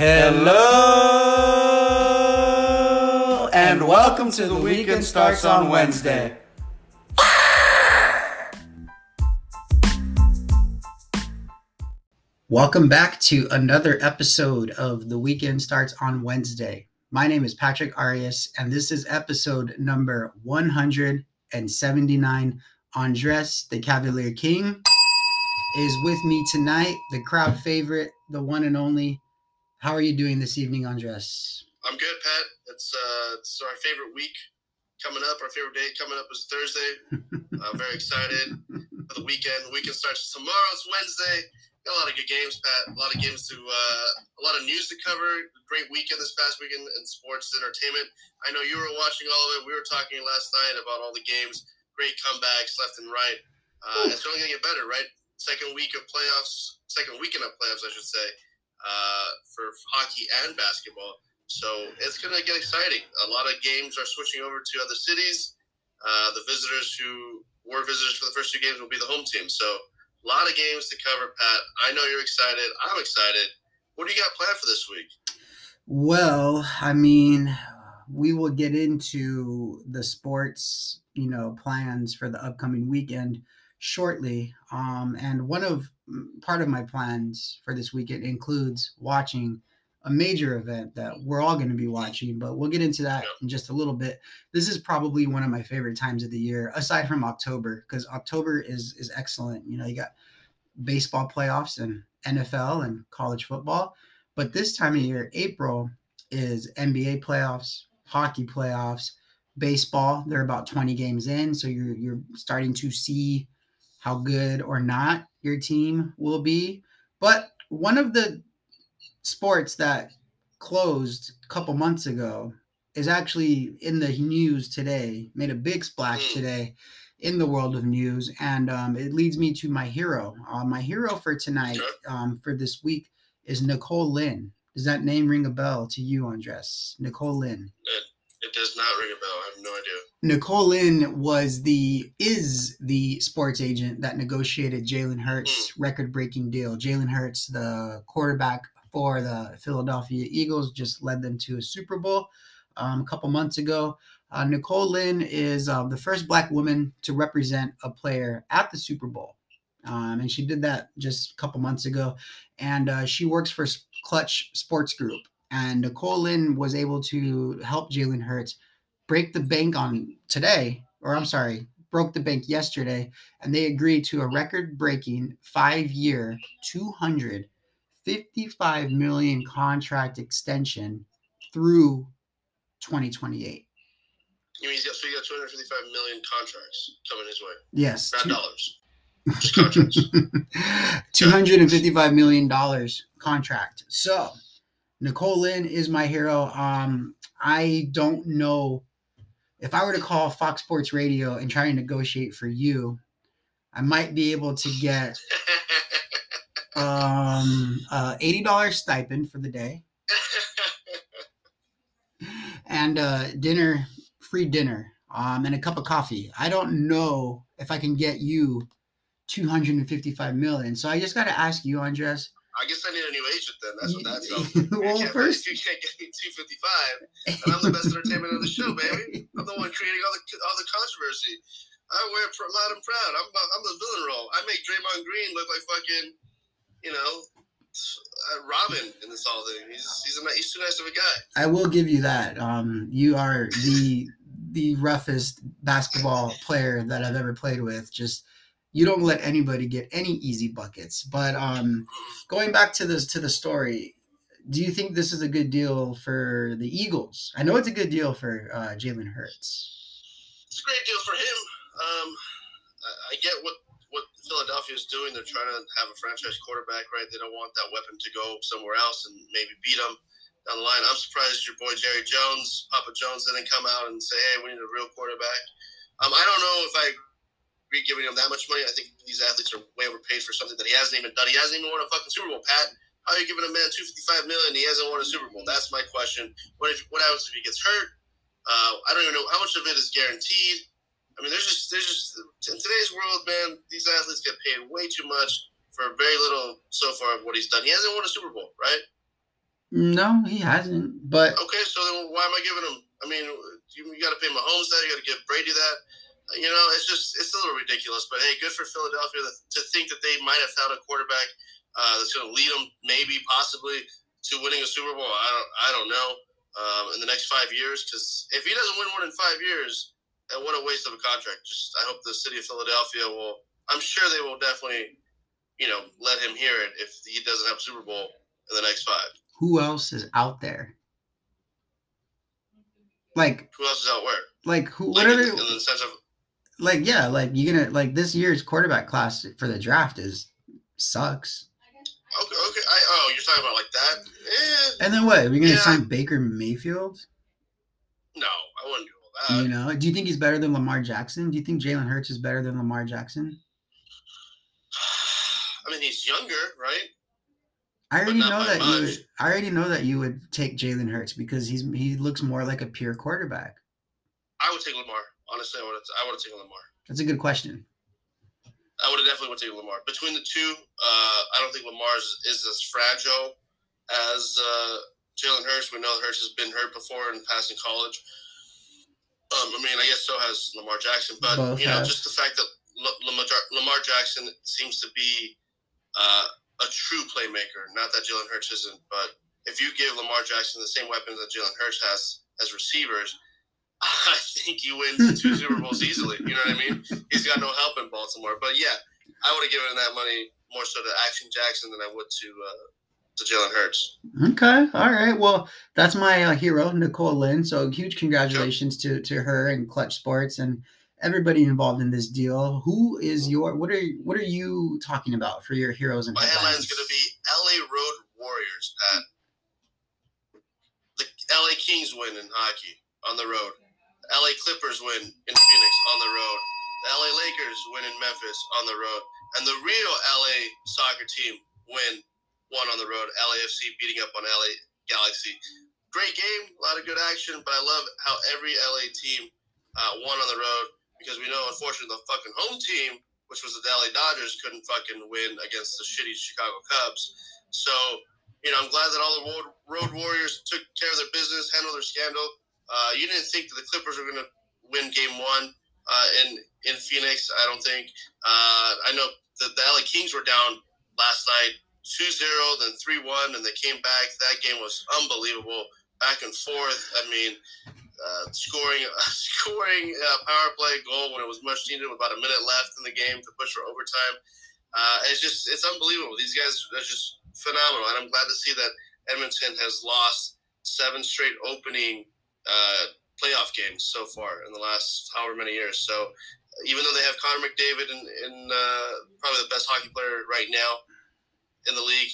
Hello and welcome to the weekend starts on Wednesday. Welcome back to another episode of The Weekend Starts on Wednesday. My name is Patrick Arias, and this is episode number 179. Andres, the Cavalier King, is with me tonight, the crowd favorite, the one and only. How are you doing this evening, Andres? I'm good, Pat. It's uh, it's our favorite week coming up. Our favorite day coming up is Thursday. I'm very excited for the weekend. The weekend starts tomorrow. It's Wednesday. Got a lot of good games, Pat. A lot of games to, uh, a lot of news to cover. Great weekend this past weekend in sports entertainment. I know you were watching all of it. We were talking last night about all the games. Great comebacks left and right. Uh, it's only gonna get better, right? Second week of playoffs, second weekend of playoffs, I should say, uh, for hockey and basketball. So it's gonna get exciting. A lot of games are switching over to other cities. Uh, the visitors who were visitors for the first two games will be the home team. So a lot of games to cover, Pat. I know you're excited. I'm excited. What do you got planned for this week? Well, I mean, we will get into the sports, you know, plans for the upcoming weekend shortly. Um, and one of part of my plans for this weekend includes watching a major event that we're all going to be watching, but we'll get into that in just a little bit. This is probably one of my favorite times of the year, aside from October, because October is is excellent. You know, you got baseball playoffs and NFL and college football, but this time of year, April is NBA playoffs, hockey playoffs, baseball. They're about 20 games in, so you're you're starting to see how good or not your team will be. But one of the sports that closed a couple months ago is actually in the news today, made a big splash today in the world of news. And um, it leads me to my hero. Uh, my hero for tonight, um, for this week, is Nicole Lynn. Does that name ring a bell to you, Andres? Nicole Lynn. It, it does not ring a bell. I have no idea. Nicole Lynn was the is the sports agent that negotiated Jalen Hurts' record-breaking deal. Jalen Hurts, the quarterback for the Philadelphia Eagles, just led them to a Super Bowl um, a couple months ago. Uh, Nicole Lynn is uh, the first Black woman to represent a player at the Super Bowl. Um, and she did that just a couple months ago. And uh, she works for Clutch Sports Group. And Nicole Lynn was able to help Jalen Hurts break the bank on today, or I'm sorry, broke the bank yesterday. And they agreed to a record breaking five year, 255 million contract extension through 2028. You mean he's got, so he got 255 million contracts coming his way? Yes. Not two- dollars. Just contracts. $255 million contract. So, Nicole Lynn is my hero. Um, I don't know if I were to call Fox Sports Radio and try and negotiate for you, I might be able to get um, uh, $80 stipend for the day and uh, dinner, free dinner, um, and a cup of coffee. I don't know if I can get you 255 million. So I just got to ask you, Andres. I guess I need a new agent then. That's what that's all. about. well, you first- you can't get me 255, and I'm the best entertainment of the show, baby. I'm the one creating all the all the controversy. I wear loud and proud. I'm I'm the villain role. I make Draymond Green look like fucking, you know, uh, Robin in this whole thing. He's he's a he's too nice of a guy. I will give you that. Um, you are the the roughest basketball player that I've ever played with. Just you don't let anybody get any easy buckets. But um, going back to this to the story, do you think this is a good deal for the Eagles? I know it's a good deal for uh, Jalen Hurts. It's a great deal for him. Um, I, get what what Philadelphia is doing. They're trying to have a franchise quarterback, right? They don't want that weapon to go somewhere else and maybe beat them down the line. I'm surprised your boy Jerry Jones, Papa Jones, didn't come out and say, "Hey, we need a real quarterback." Um, I don't know if I agree giving him that much money. I think these athletes are way overpaid for something that he hasn't even done. He hasn't even won a fucking Super Bowl, Pat. How are you giving a man 255 million? He hasn't won a Super Bowl. That's my question. What if what happens if he gets hurt? Uh, I don't even know how much of it is guaranteed. I mean, there's just there's just in today's world, man. These athletes get paid way too much for very little so far of what he's done. He hasn't won a Super Bowl, right? No, he hasn't. But Okay, so then why am I giving him? I mean, you, you got to pay Mahomes that. You got to give Brady that. You know, it's just it's a little ridiculous. But hey, good for Philadelphia to, think that they might have found a quarterback uh, that's going to lead them, maybe, possibly, to winning a Super Bowl. I don't, I don't know. Um, in the next five years, because if he doesn't win one in five years, uh, what a waste of a contract. Just I hope the city of Philadelphia will. I'm sure they will definitely, you know, let him hear it if he doesn't have a Super Bowl in the next five. who else is out there? Like, Who else is out where? like who? Like What are in, they? in the sense of Like, yeah, like you're gonna like this year's quarterback class for the draft is sucks. Okay, okay. I oh, you're talking about like that? Eh, And then what? Are we gonna Yeah. sign Baker Mayfield? no, I wouldn't do all that. you know, do you think he's better than Lamar Jackson? Do you think Jalen Hurts is better than Lamar Jackson? I mean, he's younger, right? I already know that you. Would, I already know that you would take Jalen Hurts because he's he looks more like a pure quarterback. I would take Lamar. Honestly, I would. I would have taken Lamar. That's a good question. I would have definitely would take Lamar. Between the two, uh, I don't think Lamar is, is as fragile as uh, Jalen Hurts. We know Hurts has been hurt before in passing college. Um, I mean, I guess so has Lamar Jackson, but Both you know, have. just the fact that L- Lamar, Lamar Jackson seems to be uh, a true playmaker. Not that Jalen Hurts isn't, but if you give Lamar Jackson the same weapons that Jalen Hurts has as receivers, I think he wins two Super Bowls easily. You know what I mean? He's got no help in Baltimore. But yeah, I would have given that money more so to Action Jackson than I would to uh, to Jalen Hurts. Okay, all right. Well, that's my uh, hero, Nicole Lynn. So huge congratulations to to her and Clutch Sports and everybody involved in this deal. Who is your what are what are you talking about for your heroes and My headline's headlines? going to be LA Road Warriors, Pat. The LA Kings win in hockey on the road. LA Clippers win in Phoenix on the road. The LA Lakers win in Memphis on the road. And the real LA soccer team win one on the road. LAFC beating up on LA Galaxy. Great game, a lot of good action, but I love how every LA team uh, won on the road because we know, unfortunately, the fucking home team, which was the LA Dodgers, couldn't fucking win against the shitty Chicago Cubs. So, you know, I'm glad that all the road, road Warriors took care of their business, handled their scandal. Uh, you didn't think that the Clippers were going to win Game One uh, in in Phoenix. I don't think. Uh, I know the, the LA Kings were down last night, 2-0, then 3-1, and they came back. That game was unbelievable, back and forth. I mean, uh, scoring scoring a power play goal when it was much needed with about a minute left in the game to push for overtime. Uh, it's just it's unbelievable. These guys are just phenomenal, and I'm glad to see that Edmonton has lost seven straight opening uh, playoff games so far in the last however many years. So even though they have Connor McDavid and, uh, probably the best hockey player right now in the league,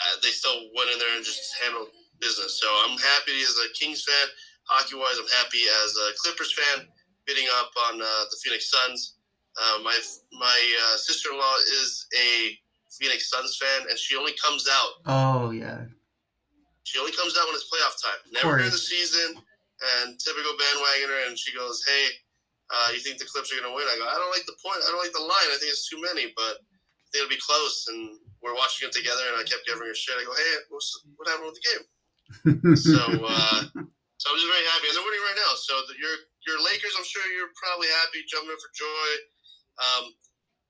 uh, they still went in there and just handled business. So I'm happy as a Kings fan. Hockey wise, I'm happy as a Clippers fan, beating up on uh, the Phoenix Suns. Uh, my my uh, sister in law is a Phoenix Suns fan, and she only comes out Oh yeah. She only comes out when it's playoff time. Never during the season. And typical bandwagoner, and she goes, "Hey, uh, you think the Clips are going to win?" I go, "I don't like the point. I don't like the line. I think it's too many, but I think it'll be close." And we're watching it together, and I kept giving her shit. I go, "Hey, what's, what happened with the game?" So, uh, so I'm just very happy, and they're winning right now. So the, your your Lakers, I'm sure you're probably happy, jumping for joy. Um,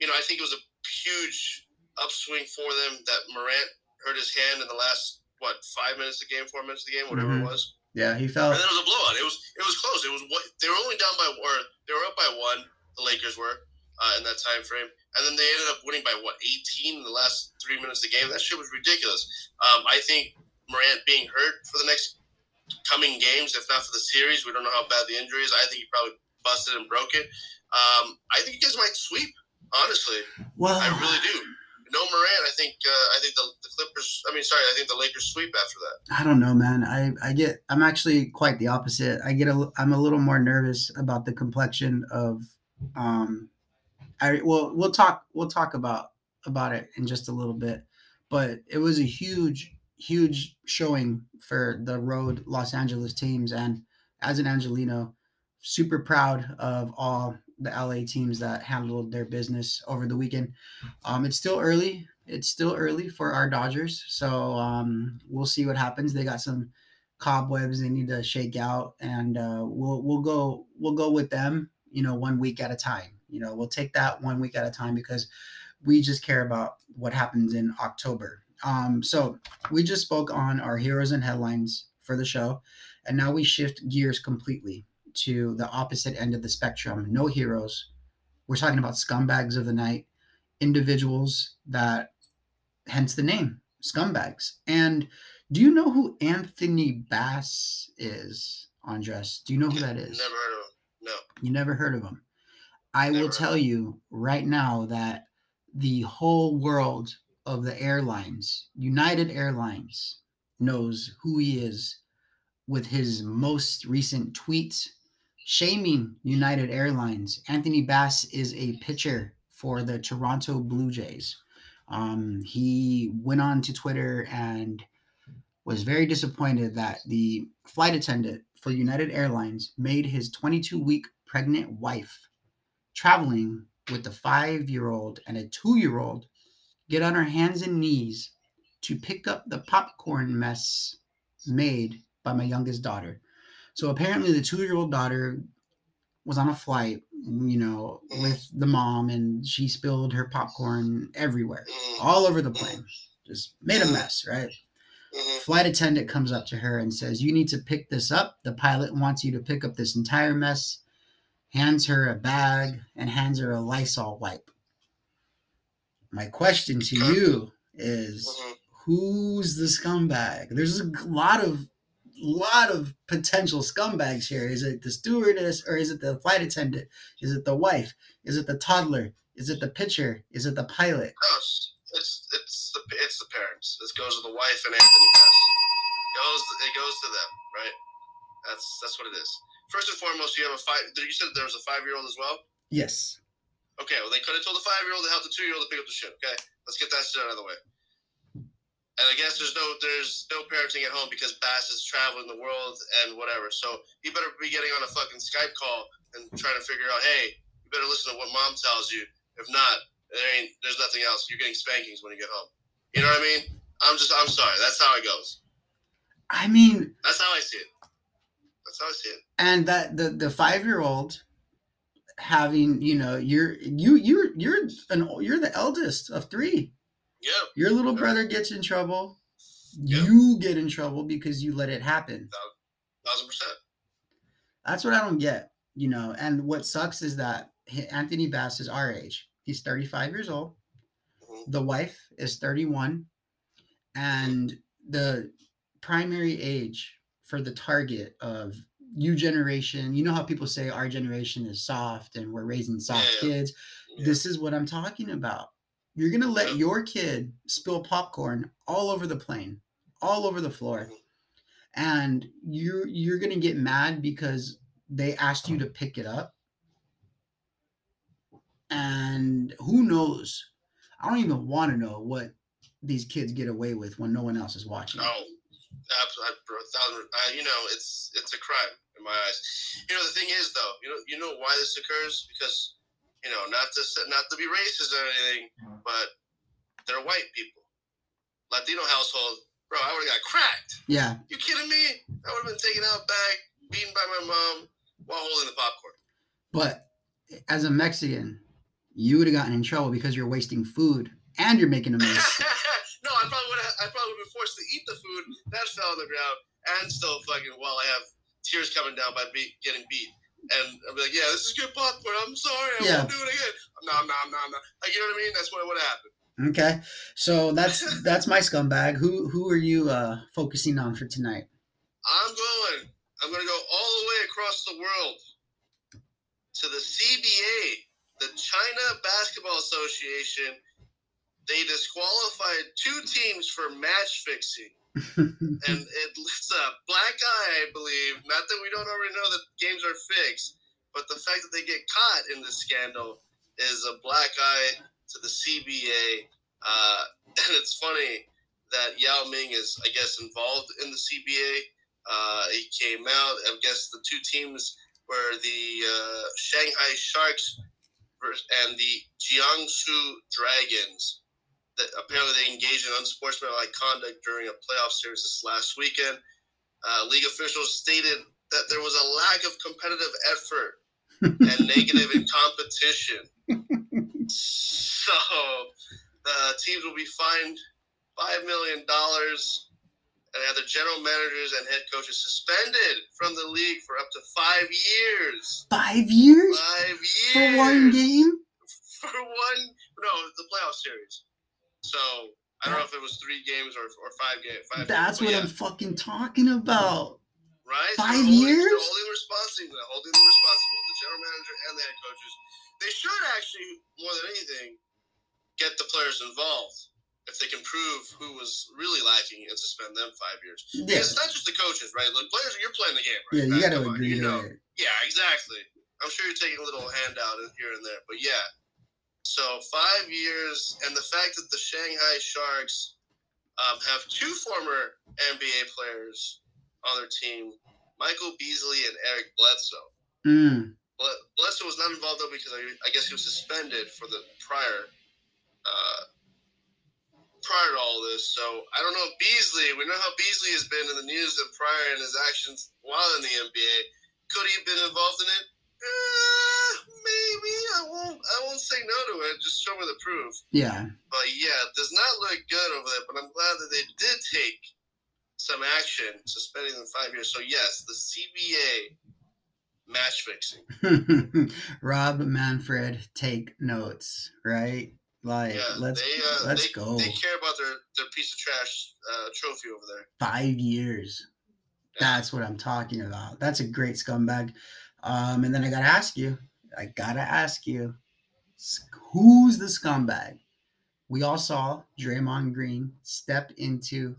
you know, I think it was a huge upswing for them that Morant hurt his hand in the last what five minutes of the game, four minutes of the game, whatever Mhm. it was. yeah, he fell. And then it was a blowout. It was it was close. It was what they were only down by or they were up by one. The Lakers were uh, in that time frame, and then they ended up winning by what eighteen in the last three minutes of the game. That shit was ridiculous. Um, I think Morant being hurt for the next coming games, if not for the series, we don't know how bad the injury is. I think he probably busted and broke it. Um, I think you guys might sweep. Honestly, well. I really do. No Morant, I think uh, I think the, the Clippers. I mean, sorry, I think the Lakers sweep after that. I don't know, man. I I get I'm actually quite the opposite. I get a I'm a little more nervous about the complexion of um I well we'll talk we'll talk about about it in just a little bit. But it was a huge huge showing for the road Los Angeles teams and as an Angelino super proud of all the LA teams that handled their business over the weekend. Um, it's still early. It's still early for our Dodgers, so um, we'll see what happens. They got some cobwebs they need to shake out, and uh, we'll we'll go we'll go with them. You know, one week at a time. You know, we'll take that one week at a time because we just care about what happens in October. Um, so we just spoke on our heroes and headlines for the show, and now we shift gears completely to the opposite end of the spectrum. No heroes. We're talking about scumbags of the night, individuals that, hence the name, scumbags. And do you know who Anthony Bass is, Andres? Do you know who that is? Never heard of him. No. You never heard of him. I will tell you right now that the whole world of the airlines, United Airlines, knows who he is with his most recent tweet shaming United Airlines. Anthony Bass is a pitcher for the Toronto Blue Jays. Um, he went on to Twitter and was very disappointed that the flight attendant for United Airlines made his 22 week pregnant wife traveling with a five year old and a two year old get on her hands and knees to pick up the popcorn mess made by my youngest daughter. So apparently, the two year old daughter was on a flight, you know, with the mom, and she spilled her popcorn everywhere, Mhm. all over the plane. Just made a mess, right? Mhm. Flight attendant comes up to her and says, You need to pick this up. The pilot wants you to pick up this entire mess, hands her a bag, and hands her a Lysol wipe. My question to you is Mhm. who's the scumbag? There's a lot of lot of potential scumbags here. Is it the stewardess or is it the flight attendant? Is it the wife? Is it the toddler? Is it the pitcher? Is it the pilot? No, it's it's it's the it's the parents. This goes to the wife and Anthony Bass. Goes it goes to them, right? That's that's what it is. First and foremost, you have a five. You said there was a five year old as well. Yes. Okay, well they could have told the five year old to help the two year old to pick up the shit. Okay, let's get that shit out of the way. And I guess there's no there's no parenting at home because Bass is traveling the world and whatever. So you better be getting on a fucking Skype call and trying to figure out, hey, you better listen to what mom tells you. If not, there ain't there's nothing else. You're getting spankings when you get home. You know what I mean? I'm just I'm sorry. That's how it goes. I mean, That's how I see it. That's how I see it. and that the the five year old having you know you're you you're you're an you're the eldest of three Yeah, your little Yeah. brother gets in trouble. Yeah. you get in trouble because you let it happen. Thousand percent. that's what i don't get you know and what sucks is that anthony bass is our age. He's 35 years old. Mhm. the wife is 31 and the primary age for the target of you generation you know how people say our generation is soft and we're raising soft Yeah, kids? This is what i'm talking about you're gonna let your kid spill popcorn all over the plane all over the floor. Mhm. and you're you're gonna get mad because they asked you to pick it up. And who knows? I don't even want to know what these kids get away with when no one else is watching. Oh, absolutely, uh, you know, it's it's a crime in my eyes. You know, the thing is, though, you know, you know why this occurs? Because, you know, not to not to be racist or anything, mm-hmm. but they're white people, Latino household. Bro, I would have got cracked. yeah You kidding me? I would have been taken out back, beaten by my mom while holding the popcorn. but as a mexican you would have gotten in trouble because you're wasting food and you're making a mess no, I probably would have. I probably would have been forced to eat the food that fell on the ground, and still fucking while I have tears coming down by be- getting beat. And I'll be like, yeah, this is good popcorn. I'm sorry. I Yeah. won't do it again. No, no, no, no. Like, you know what I mean? That's what would happen. okay so that's that's my scumbag who who are you uh focusing on for tonight I'm going. I'm going to go all the way across the world to the CBA, the China Basketball Association. They disqualified two teams for match fixing. And it's a black eye, I believe. Not that we don't already know that games are fixed, but the fact that they get caught in this scandal is a black eye to the CBA. Uh, and it's funny that Yao Ming is, I guess, involved in the CBA. Uh, he came out. I guess the two teams were the uh, Shanghai Sharks and the Jiangsu Dragons that apparently they engaged in unsportsmanlike conduct during a playoff series this last weekend. Uh, league officials stated that there was a lack of competitive effort and negative in competition. so the teams will be fined five million dollars and have their general managers and head coaches suspended from the league for up to five years. Five years? Five years for one game? For one, no, the playoff series. So I don't know if it was three games or, or five games. Five That's games, what yeah. I'm fucking talking about. right. five holding, years? They're holding responsible. Holding them responsible. The general manager and the head coaches. They should actually, more than anything, get the players involved if they can prove who was really lacking and suspend them five years. Yeah, It's not just the coaches, right? The players, you're playing the game, right? yeah, you got to agree you know. Yeah, exactly. I'm sure you're taking a little handout here and there, but yeah. So five years, and the fact that the Shanghai Sharks um, have two former NBA players on their team, Michael Beasley and Eric Bledsoe. Mm. Bledsoe was not involved though because I, I guess he was suspended for the prior, uh, prior to all this. So I don't know if Beasley. We know how Beasley has been in the news and prior in his actions while in the NBA. Could he have been involved in it? Eh, maybe. I won't. I won't say no to it. Just show me the proof. Yeah. But yeah, it does not look good over there. But I'm glad that they did take some action, suspending them five years. So yes, the CBA match fixing. Rob Manfred, take notes, right? Like, Yeah, let's they, uh, let's they, go. They care about their, their piece of trash uh, trophy over there. Five years. Yeah. That's what I'm talking about. That's a great scumbag. Um, and then I gotta ask you, I gotta ask you, who's the scumbag? We all saw Draymond Green step into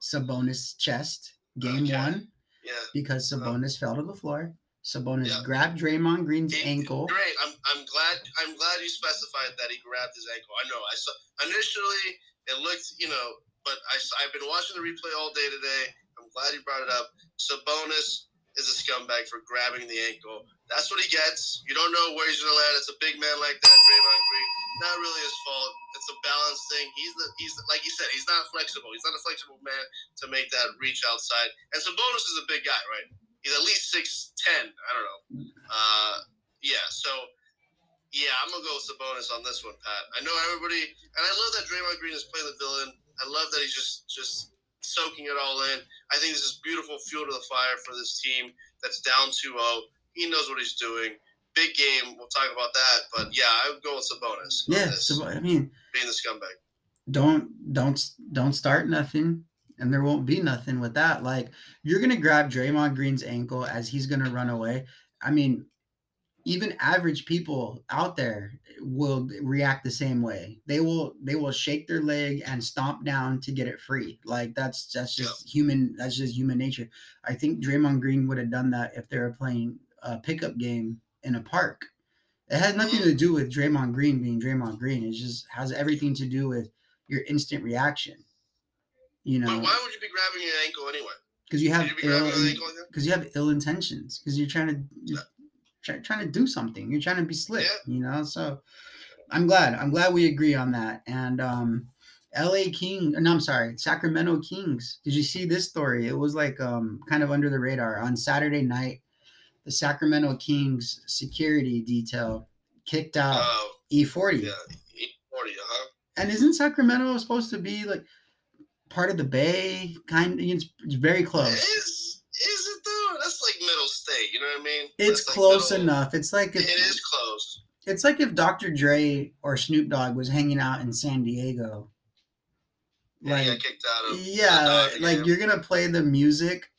Sabonis' chest game Okay. one Yeah. because uh-huh. Sabonis fell to the floor. Sabonis Yeah. grabbed Draymond Green's He- ankle. Great. I'm, I'm glad. I'm glad you specified that he grabbed his ankle. I know. I saw initially it looked, you know, but I, have been watching the replay all day today. I'm glad you brought it up. Sabonis is a scumbag for grabbing the ankle. That's what he gets. You don't know where he's gonna land. It's a big man like that, Draymond Green. Not really his fault. It's a balance thing. He's the he's the, like you said. He's not flexible. He's not a flexible man to make that reach outside. And Sabonis is a big guy, right? He's at least six ten. I don't know. Uh, yeah. So yeah, I'm gonna go with Sabonis on this one, Pat. I know everybody, and I love that Draymond Green is playing the villain. I love that he's just just soaking it all in. I think this is beautiful fuel to the fire for this team that's down 2-0. He knows what he's doing. Big game. We'll talk about that. But yeah, I would go with Sabonis. on Yeah, so I mean, being the scumbag. don't don't don't start nothing and there won't be nothing with that like you're gonna grab Draymond Green's ankle as he's gonna run away I mean even average people out there will react the same way they will they will shake their leg and stomp down to get it free like that's that's just human that's just human nature I think Draymond Green would have done that if they were playing a pickup game in a park it has nothing to mm. do with Draymond Green being Draymond Green. It just has everything to do with your instant reaction. You But know, why would you be grabbing your ankle anyway? because you have Should you be ill, your ankle like that? because you have ill intentions. Because you're trying to you're try, trying to do something. You're trying to be slick. Yeah. You know, so I'm glad. I'm glad we agree on that. And um, L.A. King. No, I'm sorry, Sacramento Kings. Did you see this story? It was like um kind of under the radar on Saturday night. The Sacramento Kings security detail kicked out Oh, E40. yeah. E40. huh? And isn't Sacramento supposed to be like part of the Bay? Kind it's, it's very close. You know what I mean? It's close enough. It's like It if is close. it's like if Dr. Dre or Snoop Dogg was hanging out in San Diego. Yeah, Like kicked out of. yeah, like you're gonna play the music.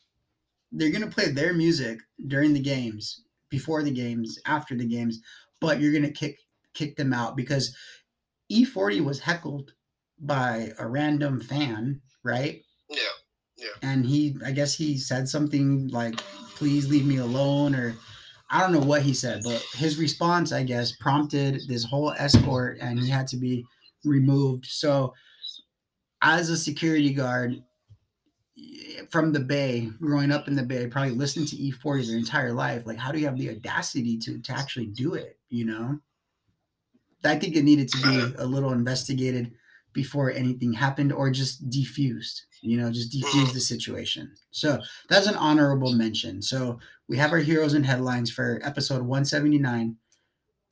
They're gonna play their music during the games, before the games, after the games, but you're gonna kick kick them out because E40 was heckled by a random fan, right? Yeah. Yeah. and he i guess he said something like please leave me alone or i don't know what he said but his response i guess prompted this whole escort and he had to be removed so as a security guard from the Bay, growing up in the Bay, probably listened to E40 their entire life. Like, how do you have the audacity to to actually do it? You know, I think it needed to be uh, a little investigated before anything happened, or just defused. You know, just defuse the situation. So that's an honorable mention. So we have our heroes and headlines for episode 179.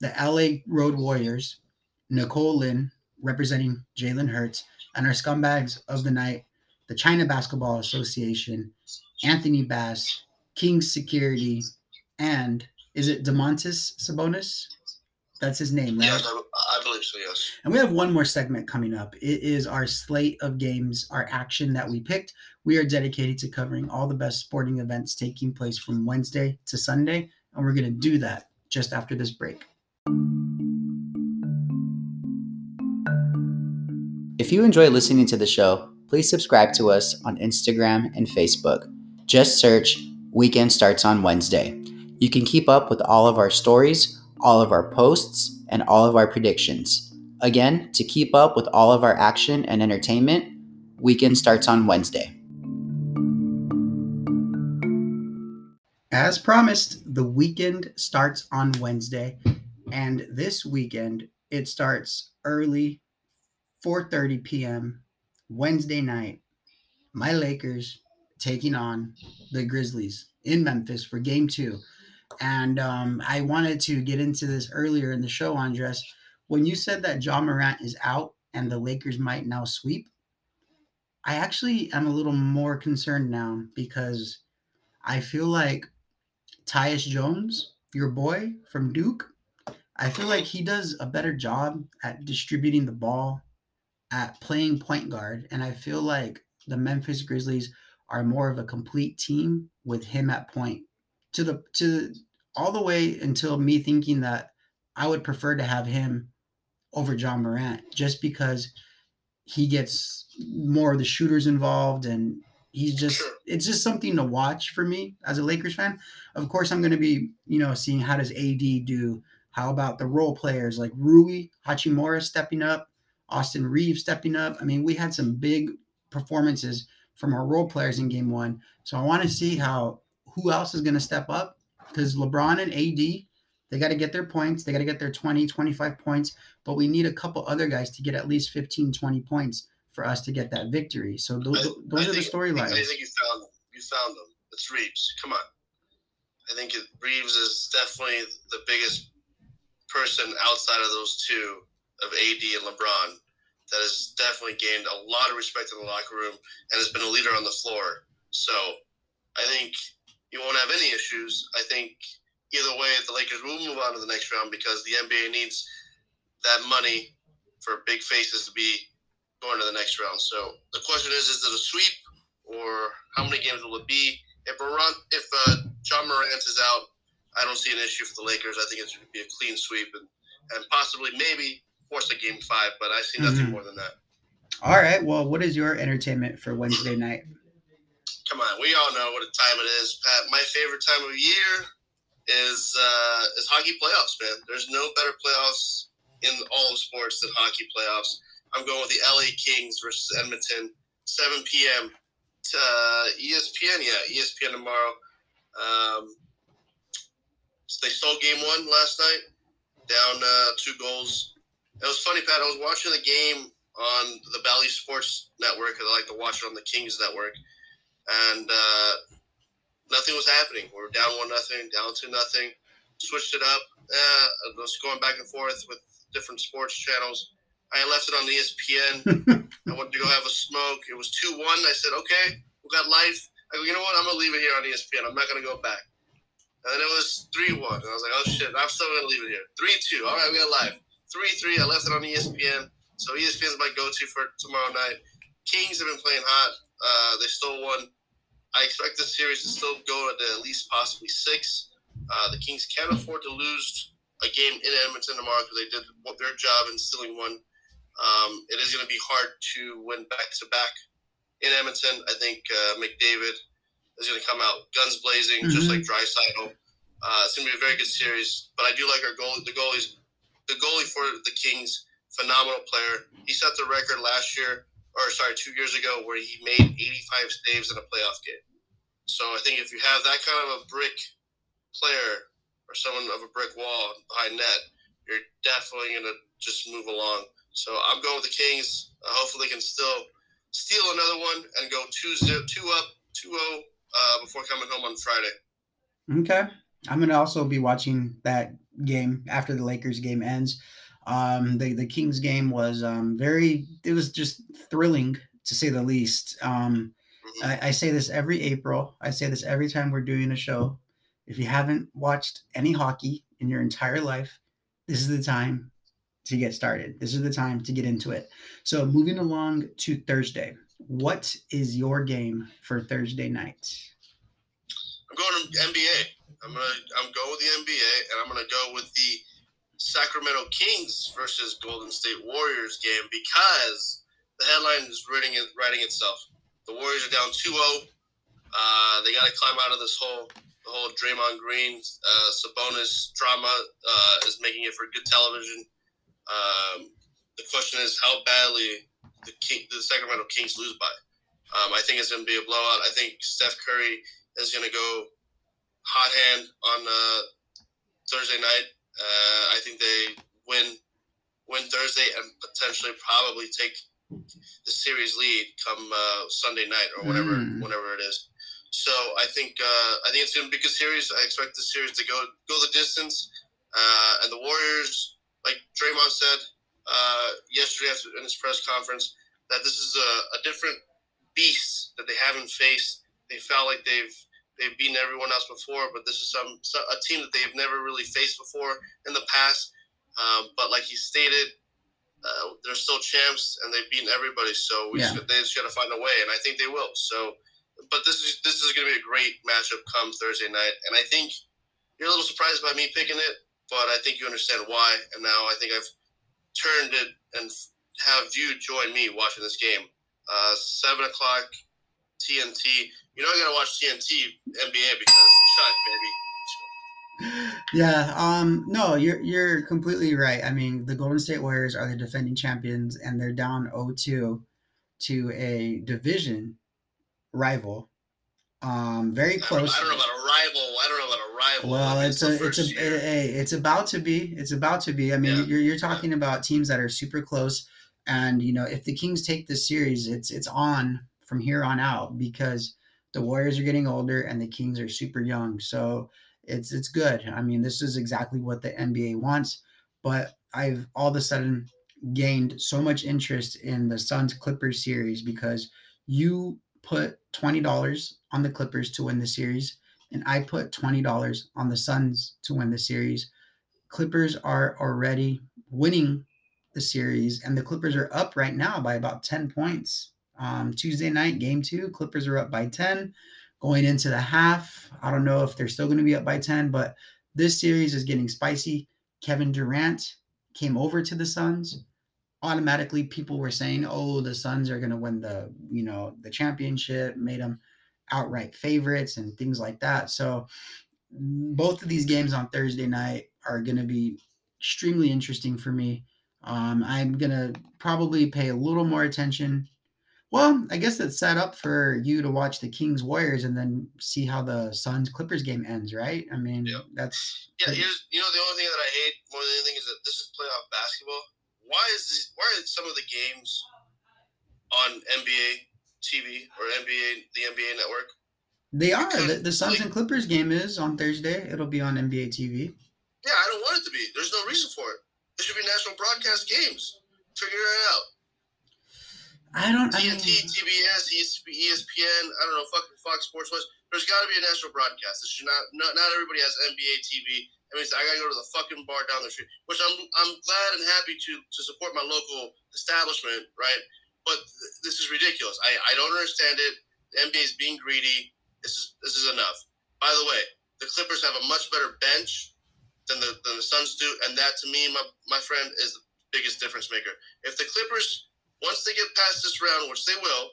The LA Road Warriors, Nicole Lynn representing Jalen Hurts, and our scumbags of the night, the China Basketball Association, Anthony Bass, King Security, and is it Domantas Sabonis? That's his name, right? Yes, I, I believe so. Yes. And we have one more segment coming up. It is our slate of games, our action that we picked. We are dedicated to covering all the best sporting events taking place from Wednesday to Sunday, and we're going to do that just after this break. If you enjoy listening to the show, please subscribe to us on Instagram and Facebook. Just search Weekend Starts on Wednesday. You can keep up with all of our stories, all of our posts, and all of our predictions. Again, to keep up with all of our action and entertainment, Weekend Starts on Wednesday. As promised, the weekend starts on Wednesday, and this weekend it starts early, 4:30 p.m. Wednesday night. My Lakers taking on the Grizzlies in Memphis for Game Two, and um, I wanted to get into this earlier in the show, Andres. When you said that Ja Morant is out and the Lakers might now sweep, I actually am a little more concerned now because I feel like Tyus Jones, your boy from Duke, I feel like he does a better job at distributing the ball, at playing point guard, and I feel like the Memphis Grizzlies are more of a complete team with him at point. To the to all the way until me thinking that I would prefer to have him over Ja Morant just because he gets more of the shooters involved and he's just it's just something to watch for me as a Lakers fan. Of course, I'm going to be you know seeing how does AD do. How about the role players like Rui Hachimura stepping up, Austin Reaves stepping up? I mean, we had some big performances from our role players in Game One, so I want to see how who else is going to step up because LeBron and AD they got to get their points. They got to get their 20, 25 points, but we need a couple other guys to get at least 15, 20 points for us to get that victory. So those, I, those I are think, the storylines. I think you found them. You found them. It's Reaves. Come on. I think it, Reaves is definitely the biggest person outside of those two of AD and LeBron that has definitely gained a lot of respect in the locker room and has been a leader on the floor. So I think you won't have any issues. I think either way, the Lakers will move on to the next round because the NBA needs that money for big faces to be going to the next round. So the question is: Is it a sweep, or how many games will it be? If Morant, if uh, Ja Morant is out, I don't see an issue for the Lakers. I think it's going to be a clean sweep and, and possibly maybe force a game five, but I see nothing Mhm. more than that. All right. Well, what is your entertainment for Wednesday night? Come on, we all know what a time it is, Pat. My favorite time of year is uh, is hockey playoffs, man. There's no better playoffs in all of sports than hockey playoffs. I'm going with the LA Kings versus Edmonton, 7 p.m. to ESPN. Yeah, ESPN tomorrow. Um, so they stole game one last night, down uh, two goals. It was funny, Pat. I was watching the game on the Bally Sports Network. I like to watch it on the Kings Network, and uh, nothing was happening. We were down one nothing, down two nothing. Switched it up. Uh, I was going back and forth with different sports channels. I left it on ESPN. I wanted to go have a smoke. It was two one. I said, okay, we got life. I go, you know what? I'm gonna leave it here on ESPN. I'm not gonna go back. And then it was three one. I was like, oh shit, I'm still gonna leave it here. Three two. All right, we got live. Three three. I left it on ESPN. So ESPN's my go-to for tomorrow night. Kings have been playing hot. Uh, they stole one. I expect this series to still go to at least possibly six. Uh, the Kings can't afford to lose a game in Edmonton tomorrow because they did their job in stealing one. Um, it is going to be hard to win back to back in Edmonton. I think uh, McDavid is going to come out guns blazing, just like Draisaitl. Uh, it's going to be a very good series. But I do like our goalie. The goalies, the goalie for the Kings, phenomenal player. He set the record last year, or sorry, two years ago, where he made 85 saves in a playoff game. So I think if you have that kind of a brick player or someone of a brick wall behind net, you're definitely going to just move along. So I'm going with the Kings. Uh, hopefully, they can still steal another one and go 2 zero, two up, 2 0 uh, before coming home on Friday. Okay. I'm going to also be watching that game after the Lakers game ends. Um, the, the Kings game was um, very, it was just thrilling to say the least. Um, Mhm. I, I say this every April. I say this every time we're doing a show. If you haven't watched any hockey in your entire life, this is the time to get started. This is the time to get into it. So, moving along to Thursday, what is your game for Thursday night? I'm going to NBA. I'm gonna I'm going with the NBA, and I'm gonna go with the Sacramento Kings versus Golden State Warriors game because the headline is writing writing itself. The Warriors are down 2-0. Uh, they got to climb out of this whole the whole Draymond Green uh, Sabonis drama uh, is making it for good television. Um, the question is how badly the King, the Sacramento Kings lose by. Um, I think it's going to be a blowout. I think Steph Curry is going to go hot hand on uh, Thursday night. Uh, I think they win win Thursday and potentially probably take the series lead come uh, Sunday night or whatever Mm. whenever it is. So I think uh, I think it's going to be a good series. I expect the series to go go the distance. Uh, and the Warriors, like Draymond said uh, yesterday after, in his press conference, that this is a, a different beast that they haven't faced. They felt like they've they've beaten everyone else before, but this is some, so- a team that they've never really faced before in the past. Um, but like he stated, uh, they're still champs and they've beaten everybody. So we Yeah. just, they just got to find a way, and I think they will. So, but this is this is going to be a great matchup come Thursday night, and I think you're a little surprised by me picking it, but I think you understand why. And now I think I've turned it and have you join me watching this game. Uh, seven o'clock TNT. You know I gotta watch TNT NBA because Chuck, baby. Yeah, um, no, you're you're completely right. I mean, the Golden State Warriors are the defending champions, and they're down 0-2 to a division rival. Um, very I don't, close. I don't know about a rival. I don't know about a rival. Well, I mean, it's the a it's a first year. hey, it's about to be. It's about to be. I mean, Yeah. you're you're talking about teams that are super close, and you know if the Kings take this series, it's it's on from here on out because the Warriors are getting older and the Kings are super young. So it's it's good. I mean, this is exactly what the NBA wants. But I've all of a sudden gained so much interest in the Suns Clippers series because you put twenty dollars on the Clippers to win the series and I put twenty dollars on the Suns to win the series. Clippers are already winning the series, and the Clippers are up right now by about ten points. Um, Tuesday night, game two, Clippers are up by ten. Going into the half, I don't know if they're still going to be up by ten, but this series is getting spicy. Kevin Durant came over to the Suns. Automatically, people were saying, "Oh, the Suns are going to win the, you know, the championship." Made them outright favorites and things like that. So both of these games on Thursday night are going to be extremely interesting for me. Um, I'm going to probably pay a little more attention. Well, I guess it's set up for you to watch the Kings Warriors and then see how the Suns Clippers game ends, right? I mean, Yep. that's Yeah, here's you know the only thing that I hate more than anything is that this is playoff basketball. Why is this, why are some of the games on NBA TV or NBA the NBA network? they are. The, Because, the Suns like- and Clippers game is on Thursday. It'll be on NBA TV. Yeah, I don't want it to be. There's no reason for it. There should be national broadcast games. Figure it out. I don't. I mean, TNT, TBS, ESPN, I don't know, fucking Fox Sports West. There's got to be a national broadcast. It should not, not. Not everybody has NBA TV. That means I gotta go to the fucking bar down the street, which I'm I'm glad and happy to to support my local establishment, right? But th- this is ridiculous. I I don't understand it. The NBA is being greedy. This is this is enough. By the way, the Clippers have a much better bench than the than the Suns do, and that to me, my my friend, is the biggest difference maker. If the Clippers once they get past this round, which they will,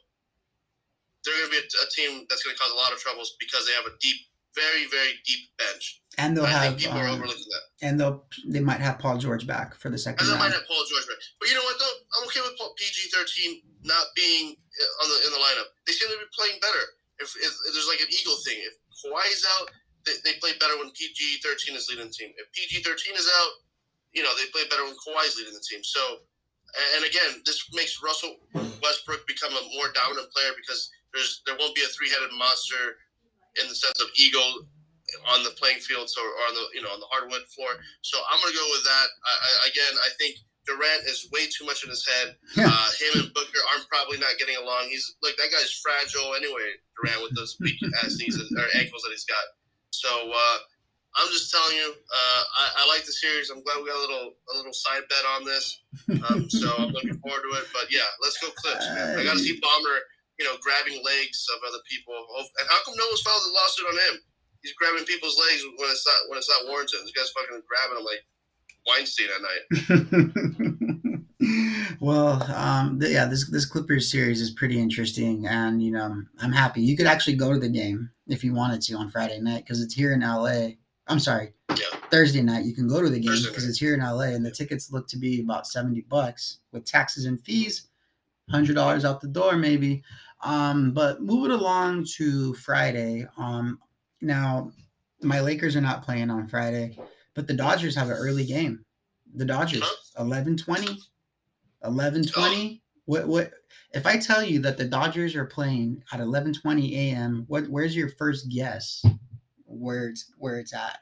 they're going to be a, a team that's going to cause a lot of troubles because they have a deep very, very deep bench. And they'll have think people are um, overlooking that. and they'll they might have Paul George back for the second And they might have Paul George back. But you know what, though? I'm okay with PG 13 not being uh, on the in the lineup. They seem to be playing better. If, if, if there's like an Eagle thing, if Kawhi's out, they, they play better when PG 13 is leading the team. If PG 13 is out, you know, they play better when Kawhi's leading the team. So, and again, this makes Russell Westbrook become a more dominant player because there's there won't be a three headed monster in the sense of ego on the playing field so, or on the you know on the hardwood floor. So I'm gonna go with that. I, I, again, I think Durant is way too much in his head. Yeah. Uh, him and Booker aren't probably not getting along. He's like that guy's fragile anyway. Durant with those weak ass knees or ankles that he's got. So uh, I'm just telling you, uh, I, I like the series. I'm glad we got a little a little side bet on this. Um, so I'm looking forward to it. But yeah, let's go Clips, man. I got to see Bomber, you know, grabbing legs of other people. And how come no one's filed a lawsuit on him? He's grabbing people's legs when it's not when it's not warranted. This guy's fucking grabbing them like Weinstein at night. well, um, yeah, this this Clippers series is pretty interesting, and you know, I'm happy. You could actually go to the game if you wanted to on Friday night because it's here in LA. I'm sorry, Yeah. Thursday night. You can go to the game because it's here in LA, and the tickets look to be about seventy bucks with taxes and fees, hundred dollars out the door maybe. Um, but moving along to Friday. Um, now my Lakers are not playing on Friday, but the Dodgers have an early game. The Dodgers, Huh? 11-20. 11-20. What what if I tell you that the Dodgers are playing at 11:20 a.m., what where's your first guess where it's where it's at?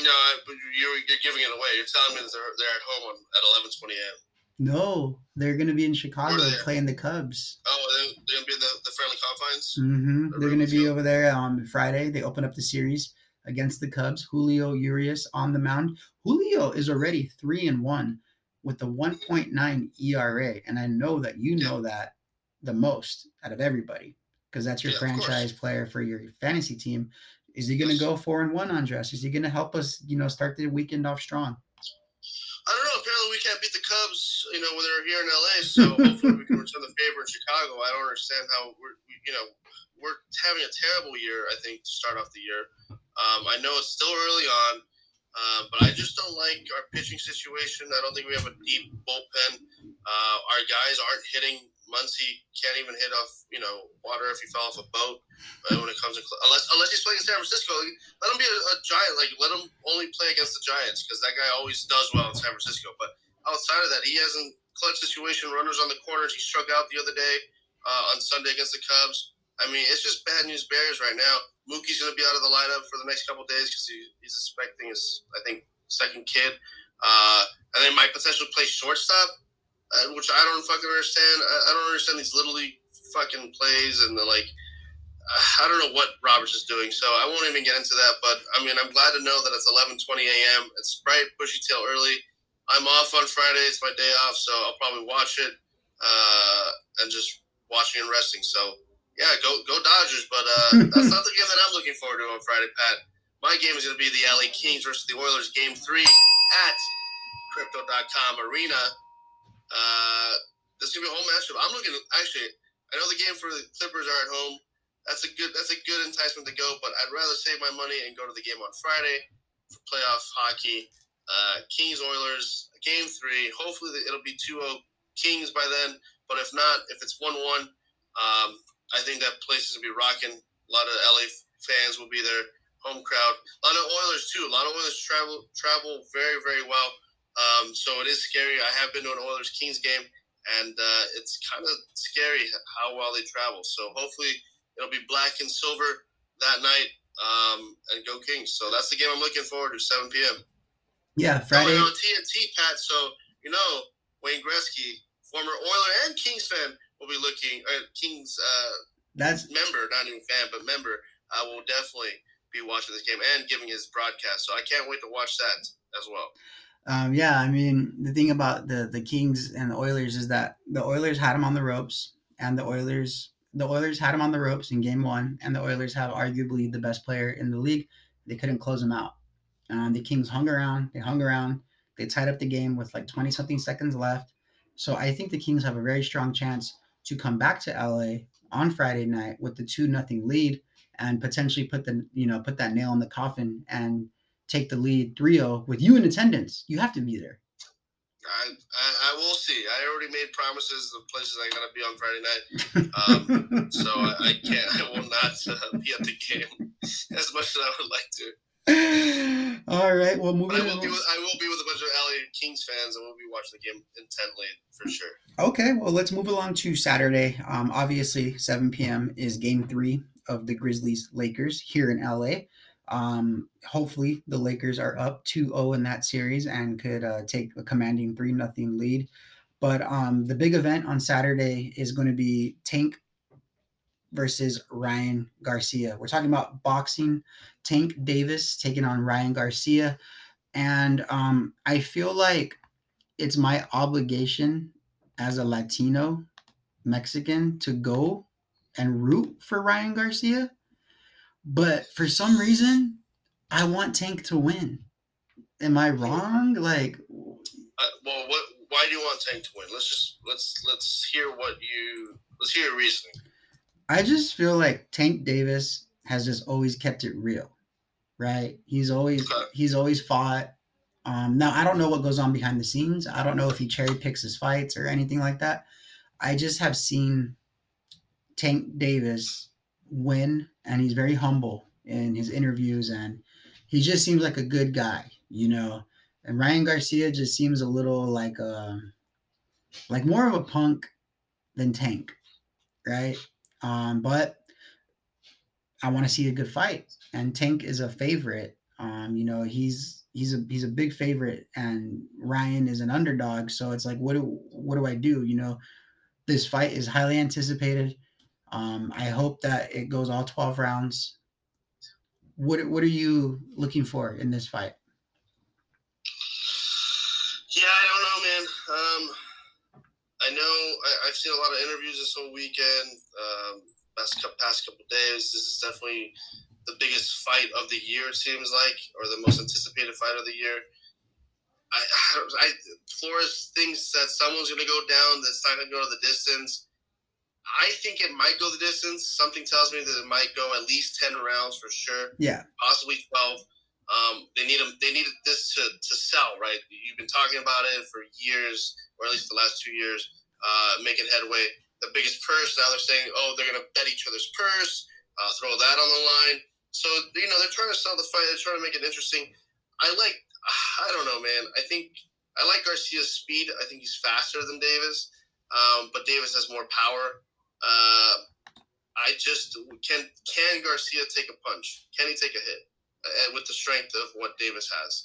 No, but you're, you're giving it away. You're telling me that they're, they're at home on, at 11:20 a.m. No, they're going to be in Chicago Where are they at? playing the Cubs. Oh, they're, they're gonna be in the, the friendly confines. Mm-hmm. The They're going to be over there on Friday. They open up the series against the Cubs. Julio Urias on the mound. Julio is already three and one with a 1.9 ERA, and I know that you know that the most out of everybody because that's your Yeah, franchise player for your fantasy team. Is he going to go four and one, Andres? Is he going to help us, you know, start the weekend off strong? I don't know. Apparently, we can't beat the Cubs. You know, when they're here in LA. So hopefully, we can return the favor in Chicago. I don't understand how we're, we, you know, we're having a terrible year. I think to start off the year. Um, I know it's still early on, uh, but I just don't like our pitching situation. I don't think we have a deep bullpen. Uh, our guys aren't hitting. Muncy can't even hit off, you know, water if he fell off a boat. Uh, when it comes to unless unless he's playing in San Francisco, let him be a, a giant. Like let him only play against the Giants because that guy always does well in San Francisco. But outside of that, he hasn't clutch situation. Runners on the corners. He struck out the other day uh, on Sunday against the Cubs. I mean, it's just bad news bears right now. Mookie's going to be out of the lineup for the next couple days because he, he's expecting his, I think, second kid. Uh, and they might potentially play shortstop, uh, which I don't fucking understand. I, I don't understand these little league fucking plays and the like. Uh, I don't know what Roberts is doing, so I won't even get into that. But I mean, I'm glad to know that it's 11:20 a.m. It's bright, bushy tail early. I'm off on Friday. It's my day off, so I'll probably watch it uh, and just watching and resting. So yeah, go go Dodgers. But uh, that's not the game that I'm looking forward to on Friday, Pat. My game is going to be the LA Kings versus the Oilers, Game Three at Crypto.com Arena. Uh, this is gonna be a home matchup. I'm looking actually. I know the game for the Clippers are at home. That's a good. That's a good enticement to go. But I'd rather save my money and go to the game on Friday for playoff hockey. Uh, Kings Oilers game three. Hopefully it'll be 2-0 Kings by then. But if not, if it's one one, um, I think that place is gonna be rocking. A lot of LA fans will be there. Home crowd. A lot of Oilers too. A lot of Oilers travel travel very very well. Um, so it is scary. I have been to an Oilers Kings game, and uh, it's kind of scary how well they travel. So hopefully it'll be black and silver that night, um, and go Kings. So that's the game I'm looking forward to. 7 p.m. Yeah, Friday. on TNT, Pat. So you know Wayne Gretzky, former Oiler and Kings fan, will be looking. Uh, Kings uh, That's member, not even fan, but member. I will definitely be watching this game and giving his broadcast. So I can't wait to watch that as well. Um, yeah, I mean the thing about the the Kings and the Oilers is that the Oilers had them on the ropes, and the Oilers the Oilers had them on the ropes in Game One, and the Oilers have arguably the best player in the league. They couldn't close them out. Um, the Kings hung around. They hung around. They tied up the game with like twenty something seconds left. So I think the Kings have a very strong chance to come back to LA on Friday night with the two nothing lead and potentially put the you know put that nail in the coffin and take the lead 3-0 with you in attendance. You have to be there. I, I, I will see. I already made promises of places I gotta be on Friday night, um, so I, I, can't. I will not uh, be at the game as much as I would like to. All right. Well, moving. But I will be with I will be with a bunch of LA Kings fans, and we'll be watching the game intently for sure. Okay. Well, let's move along to Saturday. Um, obviously, 7 p.m. is Game Three of the Grizzlies Lakers here in LA. Um, hopefully, the Lakers are up 2-0 in that series and could uh, take a commanding three nothing lead. But um, the big event on Saturday is going to be Tank versus Ryan Garcia. We're talking about boxing. Tank Davis taking on Ryan Garcia. And um, I feel like it's my obligation as a Latino Mexican to go and root for Ryan Garcia. But for some reason, I want Tank to win. Am I wrong? Like, uh, well, what? Why do you want Tank to win? Let's just let's let's hear what you let's hear your reasoning. I just feel like Tank Davis has just always kept it real, right? He's always okay. he's always fought. Um, now I don't know what goes on behind the scenes. I don't know if he cherry picks his fights or anything like that. I just have seen Tank Davis win, and he's very humble in his interviews, and he just seems like a good guy, you know. And Ryan Garcia just seems a little like a um, like more of a punk than Tank, right? Um, but I want to see a good fight, and Tank is a favorite. Um, you know, he's he's a he's a big favorite, and Ryan is an underdog. So it's like, what do what do I do? You know, this fight is highly anticipated. Um, I hope that it goes all twelve rounds. What what are you looking for in this fight? Yeah, I don't know, man. Um, I know I, have seen a lot of interviews this whole weekend, um, past, past couple days. This is definitely the biggest fight of the year, it seems like, or the most anticipated fight of the year. I, I, Flores thinks that someone's going to go down that's not going to go to the distance. I think it might go the distance. Something tells me that it might go at least ten rounds for sure. Yeah, possibly twelve. Um, they need them. They needed this to, to sell, right? You've been talking about it for years, or at least the last two years, uh, making headway. The biggest purse. Now they're saying, oh, they're going to bet each other's purse, uh, throw that on the line. So you know they're trying to sell the fight. They're trying to make it interesting. I like. I don't know, man. I think I like Garcia's speed. I think he's faster than Davis, um, but Davis has more power. Uh, I just can can Garcia take a punch? Can he take a hit? uh, with the strength of what Davis has.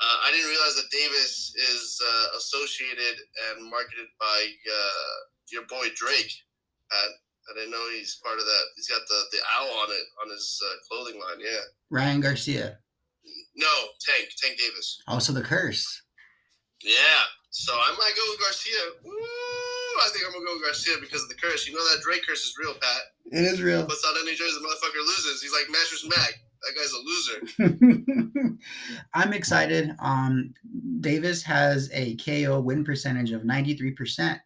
Uh, I didn't realize that Davis is uh, associated and marketed by uh, your boy Drake, Pat. I didn't know he's part of that. He's got the, the owl on it on his uh, clothing line. Yeah. Ryan Garcia. No, Tank. Tank Davis. Also the curse. Yeah. So I might go with Garcia. Woo! I think I'm gonna go Garcia because of the curse. You know that Drake curse is real, Pat. It is real. Puts out any jersey, the motherfucker loses. He's like Mattress Mac that guy's a loser. I'm excited. Um, Davis has a KO win percentage of 93%.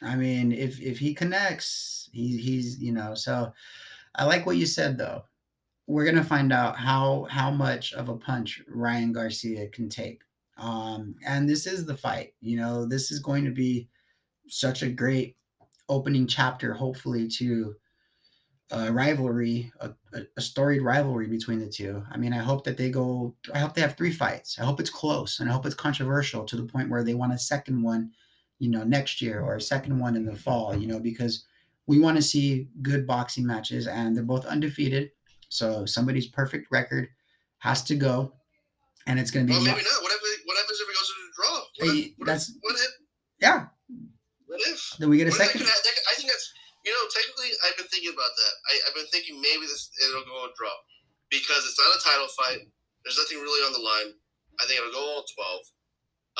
I mean, if if he connects, he, he's you know. So, I like what you said though. We're gonna find out how how much of a punch Ryan Garcia can take. Um, and this is the fight. You know, this is going to be such a great opening chapter, hopefully, to a rivalry, a, a, storied rivalry between the two. I mean, I hope that they go. I hope they have three fights. I hope it's close, and I hope it's controversial to the point where they want a second one, you know, next year or a second one in the fall. You know, because we want to see good boxing matches, and they're both undefeated. So somebody's perfect record has to go, and it's going to be. Well, maybe not. Whatever. What happens if it goes to the draw? What if, what that's. If, what if? Yeah. What if? Then we get a second. Could, I think that's you know, technically, I've been thinking about that. I, have been thinking maybe this it'll go a draw because it's not a title fight. There's nothing really on the line. I think it'll go all twelve.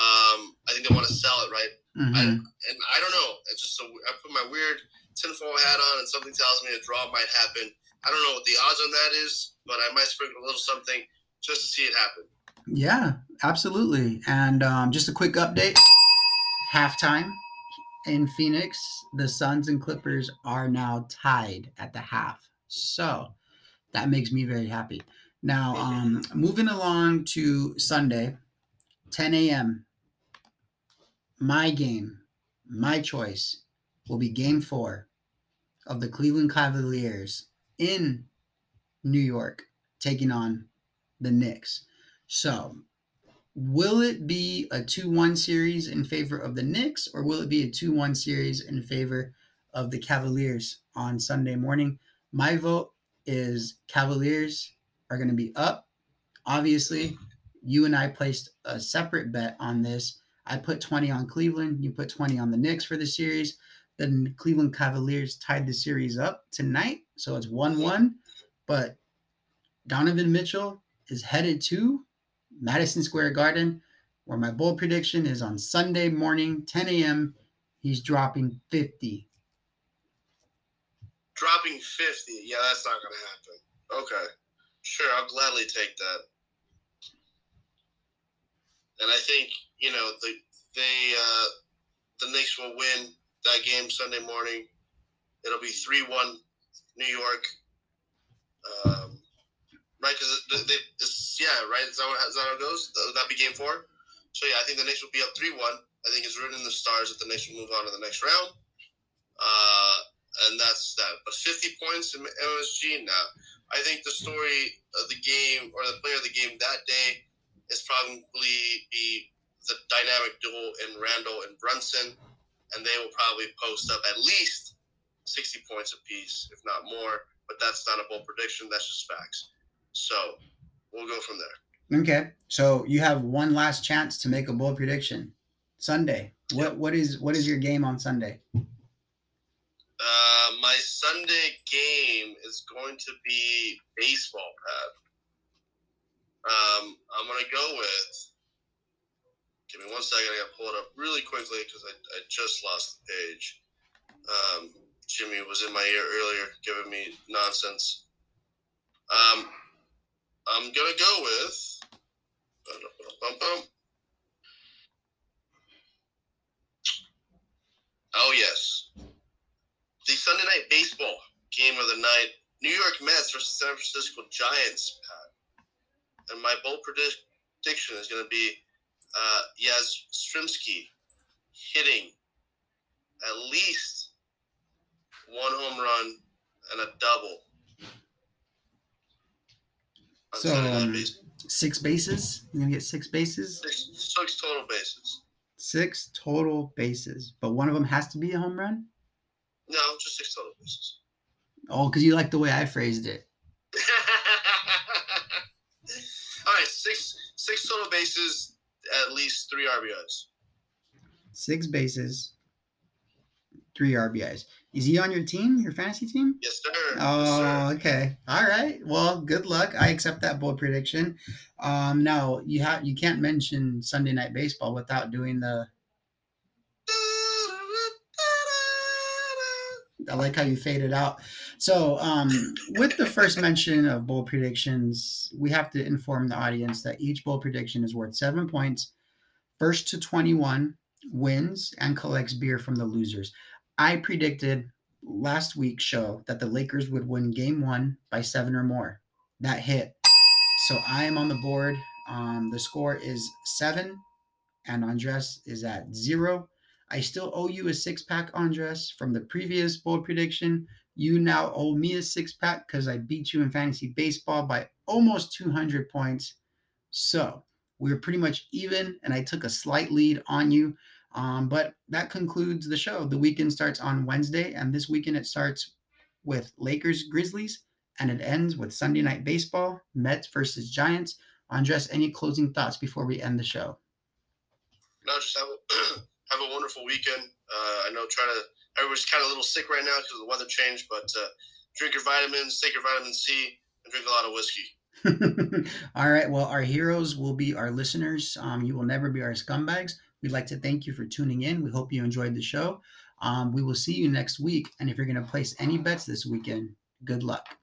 Um, I think they want to sell it, right? Mm-hmm. I, and I don't know. It's just so I put my weird tinfoil hat on, and something tells me a draw might happen. I don't know what the odds on that is, but I might sprinkle a little something just to see it happen. Yeah, absolutely. And um, just a quick update: halftime in Phoenix, the Suns and Clippers are now tied at the half. So that makes me very happy. Now, um, moving along to Sunday, 10 a.m. My game, my choice will be game four of the Cleveland Cavaliers in New York taking on the Knicks. So, will it be a 2 1 series in favor of the Knicks or will it be a 2 1 series in favor of the Cavaliers on Sunday morning? My vote is Cavaliers are going to be up. Obviously, you and I placed a separate bet on this. I put 20 on Cleveland, you put 20 on the Knicks for the series. The Cleveland Cavaliers tied the series up tonight, so it's 1 1. But Donovan Mitchell is headed to Madison Square Garden, where my bold prediction is on Sunday morning, 10 a.m. He's dropping 50. Dropping 50. Yeah, that's not going to happen. Okay. Sure, I'll gladly take that. And I think, you know, the they uh, the Knicks will win that game Sunday morning. It'll be 3 1 New York. Um, right? Because it's, yeah, right? Is that, what, is that how it goes? Would that be game four? So, yeah, I think the Knicks will be up 3 1. I think it's written in the stars that the Knicks will move on to the next round. Uh, and that's that. But 50 points in MSG now. I think the story of the game or the player of the game that day is probably be the dynamic duel in Randle and Brunson, and they will probably post up at least 60 points apiece, if not more. But that's not a bold prediction. That's just facts. So we'll go from there. Okay. So you have one last chance to make a bold prediction. Sunday. What what is what is your game on Sunday? Uh, my Sunday game is going to be baseball, Pat. Um, I'm gonna go with. Give me one second. I gotta pull it up really quickly because I, I just lost the page. Um, Jimmy was in my ear earlier, giving me nonsense. Um, I'm gonna go with. Oh yes, the Sunday night baseball game of the night: New York Mets versus San Francisco Giants. Pat, and my bold prediction is going to be uh, Yastrzemski hitting at least one home run and a double so um, six bases. You're gonna get six bases. Six, six total bases. Six total bases, but one of them has to be a home run. No, just six total bases. Oh, because you like the way I phrased it. All right, six six total bases, at least three RBIs. Six bases, three RBIs. Is he on your team, your fantasy team? Yes, sir. Oh, yes, sir. okay. All right. Well, good luck. I accept that bold prediction. Um, now you have you can't mention Sunday night baseball without doing the. I like how you faded out. So, um, with the first mention of bold predictions, we have to inform the audience that each bold prediction is worth seven points. First to 21 wins and collects beer from the losers. I predicted last week's show that the Lakers would win game one by seven or more. That hit. So I am on the board. Um, the score is seven, and Andres is at zero. I still owe you a six pack, Andres, from the previous bold prediction. You now owe me a six pack because I beat you in fantasy baseball by almost 200 points. So we're pretty much even, and I took a slight lead on you. Um, but that concludes the show. The weekend starts on Wednesday, and this weekend it starts with Lakers Grizzlies, and it ends with Sunday night baseball, Mets versus Giants. Andres, any closing thoughts before we end the show? No, just have a, have a wonderful weekend. Uh, I know trying to everybody's kind of a little sick right now because of the weather change, but uh, drink your vitamins, take your vitamin C, and drink a lot of whiskey. All right. Well, our heroes will be our listeners. Um, you will never be our scumbags. We'd like to thank you for tuning in. We hope you enjoyed the show. Um, we will see you next week. And if you're going to place any bets this weekend, good luck.